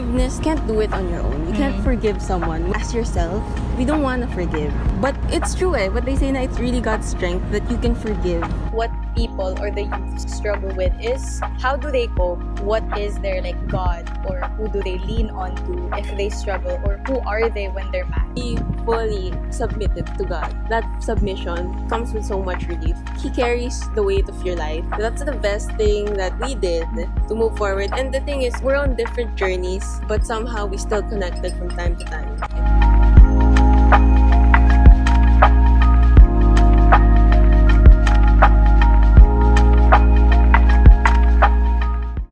forgiveness can't do it on your own. You can't forgive someone as yourself. We don't want to forgive. But it's true eh. But they say na it's really God's strength that you can forgive. what people or the youth struggle with is how do they cope? What is their like God or who do they lean on to if they struggle or who are they when they're mad? Fully submitted to God. That submission comes with so much relief. He carries the weight of your life. That's the best thing that we did to move forward. And the thing is, we're on different journeys, but somehow we still connected from time to time.